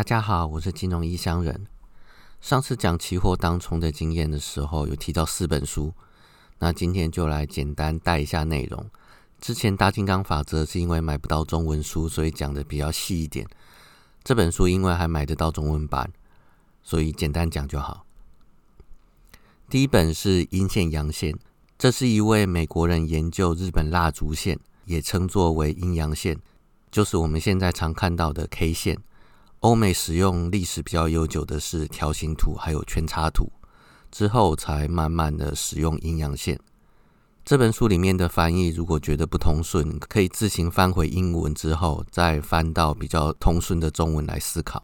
大家好，我是金融异乡人。上次讲期货当冲的经验的时候，有提到四本书，那今天就来简单带一下内容。之前大金刚法则是因为买不到中文书，所以讲的比较细一点。这本书因为还买得到中文版，所以简单讲就好。第一本是阴线阳线，这是一位美国人研究日本蜡烛线，也称作为阴阳线，就是我们现在常看到的 K 线。欧美使用历史比较悠久的是条形图，还有圈叉图，之后才慢慢的使用阴阳线。这本书里面的翻译，如果觉得不通顺，可以自行翻回英文之后，再翻到比较通顺的中文来思考。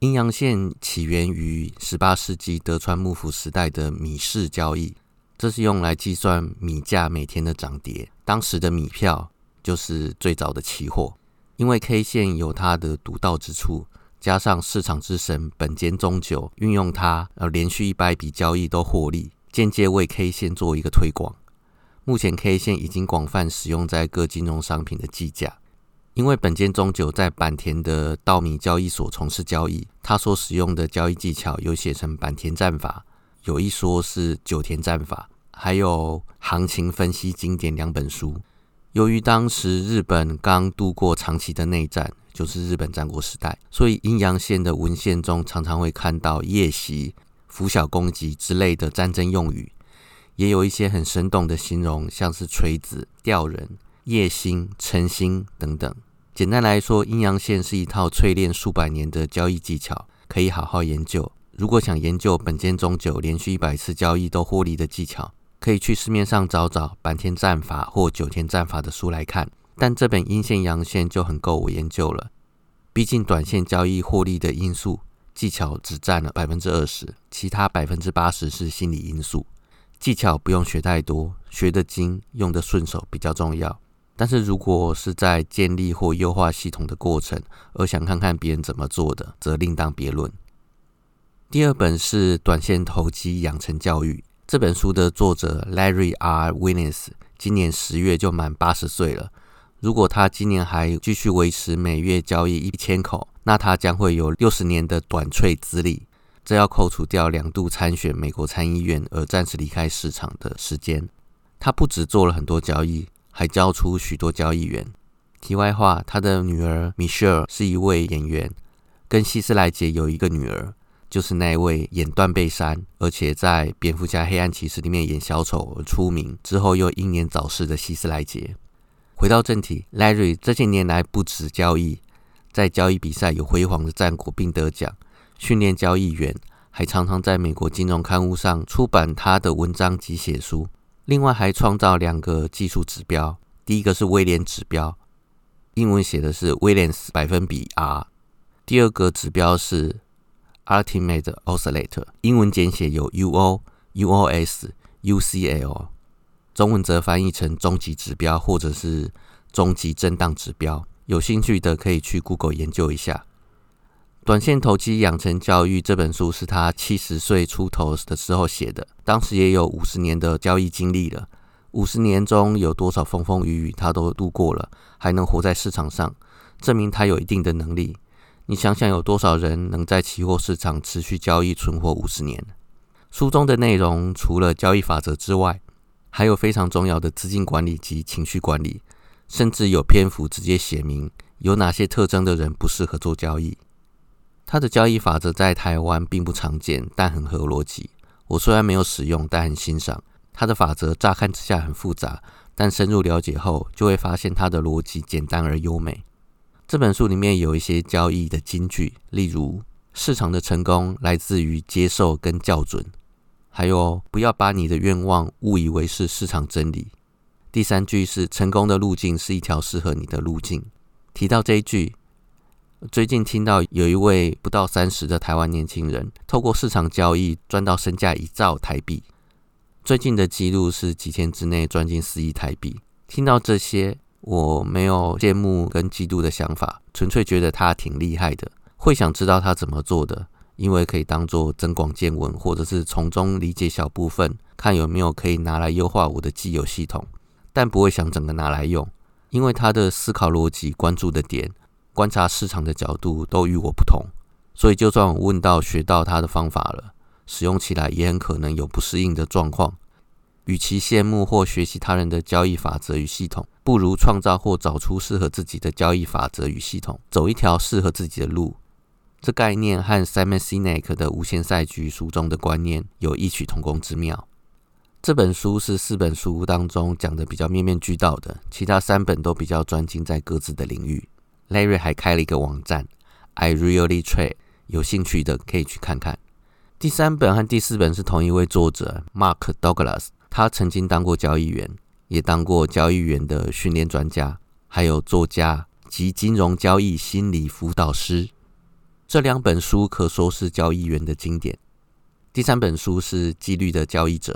阴阳线起源于十八世纪德川幕府时代的米市交易，这是用来计算米价每天的涨跌。当时的米票就是最早的期货，因为 K 线有它的独到之处。加上市场之神本间中久运用它，呃，连续一百笔交易都获利，间接为 K 线做一个推广。目前 K 线已经广泛使用在各金融商品的计价。因为本间中久在坂田的稻米交易所从事交易，他所使用的交易技巧有写成坂田战法，有一说是九田战法，还有行情分析经典两本书。由于当时日本刚度过长期的内战。就是日本战国时代，所以阴阳线的文献中常常会看到夜袭、拂晓攻击之类的战争用语，也有一些很生动的形容，像是锤子、吊人、夜星、晨星等等。简单来说，阴阳线是一套淬炼数百年的交易技巧，可以好好研究。如果想研究本间中久连续一百次交易都获利的技巧，可以去市面上找找坂田战法或九田战法的书来看。但这本阴线阳线就很够我研究了，毕竟短线交易获利的因素技巧只占了百分之二十，其他百分之八十是心理因素。技巧不用学太多，学得精、用得顺手比较重要。但是如果是在建立或优化系统的过程，而想看看别人怎么做的，则另当别论。第二本是短线投机养成教育，这本书的作者 Larry R. Williams 今年十月就满八十岁了。如果他今年还继续维持每月交易一千口，那他将会有六十年的短脆资历。这要扣除掉两度参选美国参议院而暂时离开市场的时间。他不止做了很多交易，还教出许多交易员。题外话，他的女儿 Michelle 是一位演员，跟希斯莱杰有一个女儿，就是那位演断背山，而且在蝙蝠侠黑暗骑士里面演小丑而出名，之后又英年早逝的希斯莱杰。回到正题，Larry 这些年来不止交易，在交易比赛有辉煌的战果并得奖，训练交易员，还常常在美国金融刊物上出版他的文章及写书。另外还创造两个技术指标，第一个是威廉指标，英文写的是 Williams 百分比 R；第二个指标是 Ultimate Oscillator，英文简写有 UO、UOS、UCL。中文则翻译成终极指标，或者是终极震荡指标。有兴趣的可以去 Google 研究一下。《短线投机养成教育》这本书是他七十岁出头的时候写的，当时也有五十年的交易经历了。五十年中有多少风风雨雨，他都度过了，还能活在市场上，证明他有一定的能力。你想想，有多少人能在期货市场持续交易存活五十年？书中的内容除了交易法则之外，还有非常重要的资金管理及情绪管理，甚至有篇幅直接写明有哪些特征的人不适合做交易。他的交易法则在台湾并不常见，但很合逻辑。我虽然没有使用，但很欣赏他的法则。乍看之下很复杂，但深入了解后，就会发现他的逻辑简单而优美。这本书里面有一些交易的金句，例如市场的成功来自于接受跟校准。还有，不要把你的愿望误以为是市场真理。第三句是成功的路径是一条适合你的路径。提到这一句，最近听到有一位不到三十的台湾年轻人，透过市场交易赚到身价一兆台币。最近的记录是几天之内赚进四亿台币。听到这些，我没有羡慕跟嫉妒的想法，纯粹觉得他挺厉害的，会想知道他怎么做的。因为可以当做增广见闻，或者是从中理解小部分，看有没有可以拿来优化我的既有系统，但不会想整个拿来用，因为他的思考逻辑、关注的点、观察市场的角度都与我不同，所以就算我问到学到他的方法了，使用起来也很可能有不适应的状况。与其羡慕或学习他人的交易法则与系统，不如创造或找出适合自己的交易法则与系统，走一条适合自己的路。这概念和 Simon Sinek 的《无限赛局》书中的观念有异曲同工之妙。这本书是四本书当中讲的比较面面俱到的，其他三本都比较专精在各自的领域。Larry 还开了一个网站 I Really Trade，有兴趣的可以去看看。第三本和第四本是同一位作者 Mark Douglas。他曾经当过交易员，也当过交易员的训练专家，还有作家及金融交易心理辅导师。这两本书可说是交易员的经典。第三本书是《纪律的交易者》。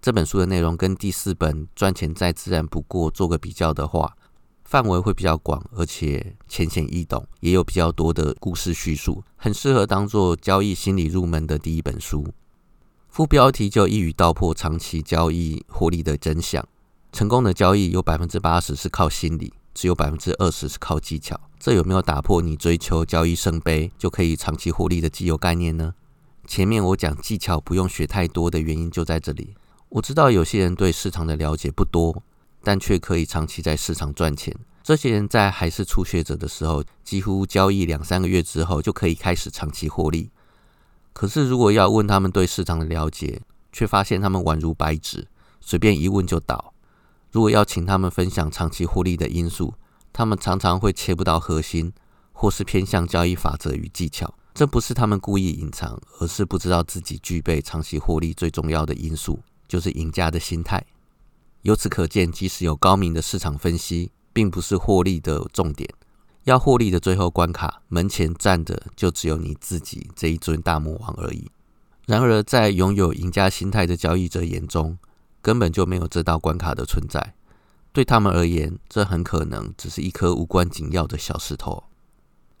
这本书的内容跟第四本《赚钱再自然不过》做个比较的话，范围会比较广，而且浅显易懂，也有比较多的故事叙述，很适合当做交易心理入门的第一本书。副标题就一语道破长期交易获利的真相：成功的交易有百分之八十是靠心理，只有百分之二十是靠技巧。这有没有打破你追求交易圣杯就可以长期获利的既有概念呢？前面我讲技巧不用学太多的原因就在这里。我知道有些人对市场的了解不多，但却可以长期在市场赚钱。这些人在还是初学者的时候，几乎交易两三个月之后就可以开始长期获利。可是，如果要问他们对市场的了解，却发现他们宛如白纸，随便一问就倒。如果要请他们分享长期获利的因素，他们常常会切不到核心，或是偏向交易法则与技巧。这不是他们故意隐藏，而是不知道自己具备长期获利最重要的因素，就是赢家的心态。由此可见，即使有高明的市场分析，并不是获利的重点。要获利的最后关卡，门前站的就只有你自己这一尊大魔王而已。然而，在拥有赢家心态的交易者眼中，根本就没有这道关卡的存在。对他们而言，这很可能只是一颗无关紧要的小石头。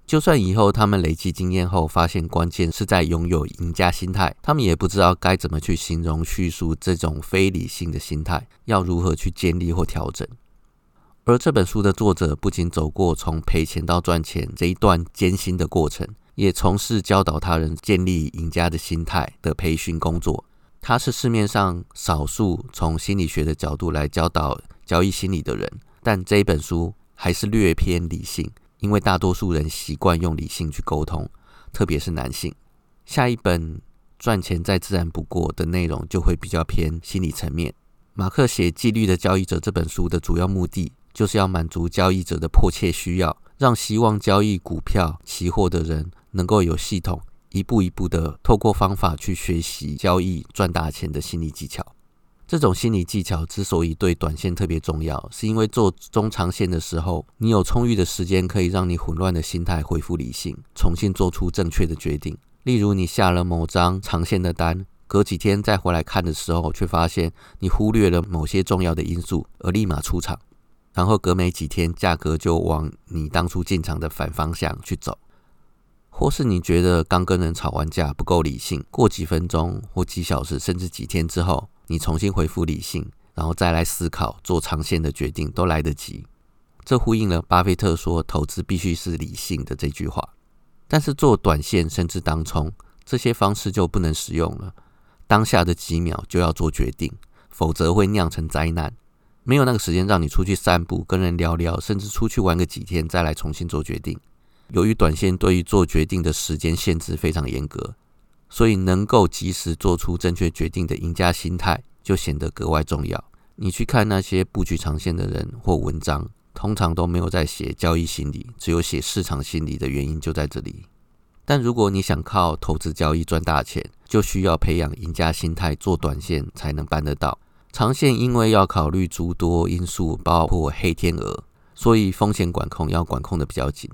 就算以后他们累积经验后，发现关键是在拥有赢家心态，他们也不知道该怎么去形容叙述这种非理性的心态，要如何去建立或调整。而这本书的作者不仅走过从赔钱到赚钱这一段艰辛的过程，也从事教导他人建立赢家的心态的培训工作。他是市面上少数从心理学的角度来教导交易心理的人，但这一本书还是略偏理性，因为大多数人习惯用理性去沟通，特别是男性。下一本赚钱再自然不过的内容就会比较偏心理层面。马克写《纪律的交易者》这本书的主要目的。就是要满足交易者的迫切需要，让希望交易股票、期货的人能够有系统、一步一步的透过方法去学习交易赚大钱的心理技巧。这种心理技巧之所以对短线特别重要，是因为做中长线的时候，你有充裕的时间可以让你混乱的心态恢复理性，重新做出正确的决定。例如，你下了某张长线的单，隔几天再回来看的时候，却发现你忽略了某些重要的因素，而立马出场。然后隔没几天，价格就往你当初进场的反方向去走，或是你觉得刚跟人吵完架不够理性，过几分钟或几小时，甚至几天之后，你重新恢复理性，然后再来思考做长线的决定都来得及。这呼应了巴菲特说投资必须是理性的这句话。但是做短线甚至当冲这些方式就不能使用了，当下的几秒就要做决定，否则会酿成灾难。没有那个时间让你出去散步、跟人聊聊，甚至出去玩个几天，再来重新做决定。由于短线对于做决定的时间限制非常严格，所以能够及时做出正确决定的赢家心态就显得格外重要。你去看那些布局长线的人或文章，通常都没有在写交易心理，只有写市场心理的原因就在这里。但如果你想靠投资交易赚大钱，就需要培养赢家心态，做短线才能办得到。长线因为要考虑诸多因素，包括黑天鹅，所以风险管控要管控的比较紧。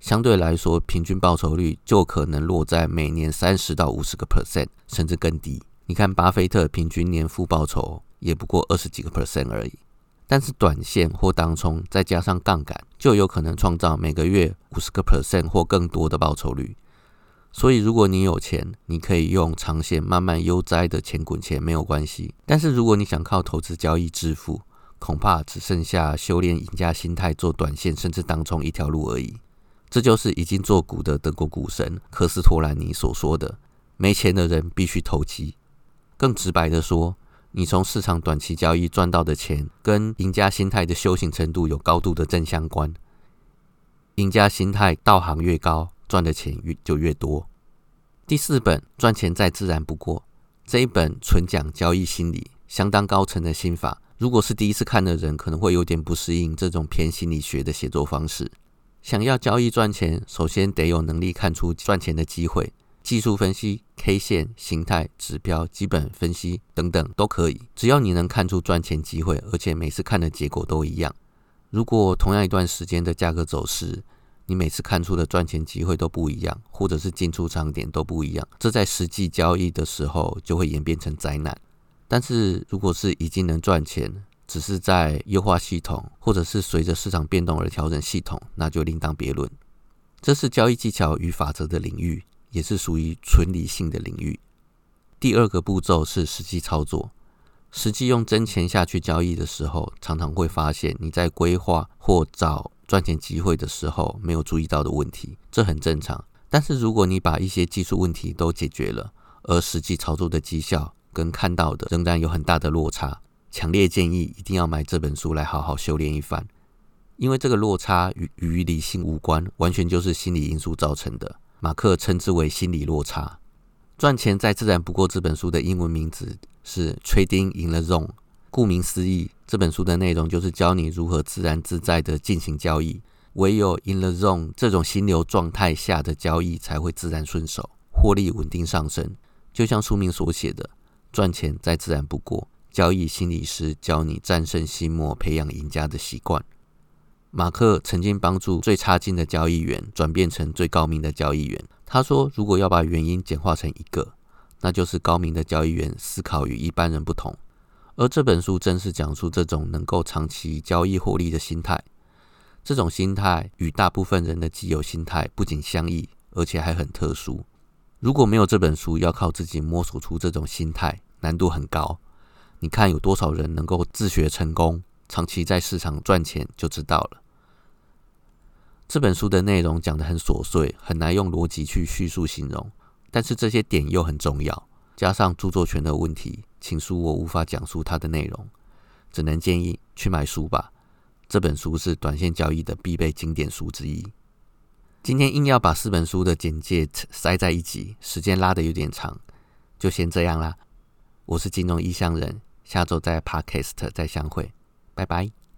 相对来说，平均报酬率就可能落在每年三十到五十个 percent，甚至更低。你看，巴菲特平均年复报酬也不过二十几个 percent 而已。但是短线或当冲再加上杠杆，就有可能创造每个月五十个 percent 或更多的报酬率。所以，如果你有钱，你可以用长线慢慢悠哉的钱滚钱，没有关系。但是，如果你想靠投资交易致富，恐怕只剩下修炼赢家心态、做短线甚至当冲一条路而已。这就是已经做股的德国股神科斯托兰尼所说的：“没钱的人必须投机。”更直白的说，你从市场短期交易赚到的钱，跟赢家心态的修行程度有高度的正相关。赢家心态道行越高，赚的钱越就越多。第四本赚钱再自然不过，这一本纯讲交易心理，相当高层的心法。如果是第一次看的人，可能会有点不适应这种偏心理学的写作方式。想要交易赚钱，首先得有能力看出赚钱的机会。技术分析、K 线、形态、指标、基本分析等等都可以，只要你能看出赚钱机会，而且每次看的结果都一样。如果同样一段时间的价格走势，你每次看出的赚钱机会都不一样，或者是进出场点都不一样，这在实际交易的时候就会演变成灾难。但是如果是已经能赚钱，只是在优化系统，或者是随着市场变动而调整系统，那就另当别论。这是交易技巧与法则的领域，也是属于纯理性的领域。第二个步骤是实际操作。实际用真钱下去交易的时候，常常会发现你在规划或找赚钱机会的时候没有注意到的问题，这很正常。但是如果你把一些技术问题都解决了，而实际操作的绩效跟看到的仍然有很大的落差，强烈建议一定要买这本书来好好修炼一番，因为这个落差与与理性无关，完全就是心理因素造成的。马克称之为心理落差。赚钱再自然不过。这本书的英文名字是《Trading in the Zone》，顾名思义，这本书的内容就是教你如何自然自在的进行交易。唯有 in the zone 这种心流状态下的交易才会自然顺手，获利稳定上升。就像书名所写的，赚钱再自然不过。交易心理师教你战胜心魔，培养赢家的习惯。马克曾经帮助最差劲的交易员转变成最高明的交易员。他说：“如果要把原因简化成一个，那就是高明的交易员思考与一般人不同。而这本书正是讲述这种能够长期交易获利的心态。这种心态与大部分人的既有心态不仅相异，而且还很特殊。如果没有这本书，要靠自己摸索出这种心态，难度很高。你看有多少人能够自学成功，长期在市场赚钱，就知道了。”这本书的内容讲得很琐碎，很难用逻辑去叙述形容，但是这些点又很重要。加上著作权的问题，请恕我无法讲述它的内容，只能建议去买书吧。这本书是短线交易的必备经典书之一。今天硬要把四本书的简介塞在一起，时间拉得有点长，就先这样啦。我是金融异乡人，下周在 Podcast 再相会，拜拜。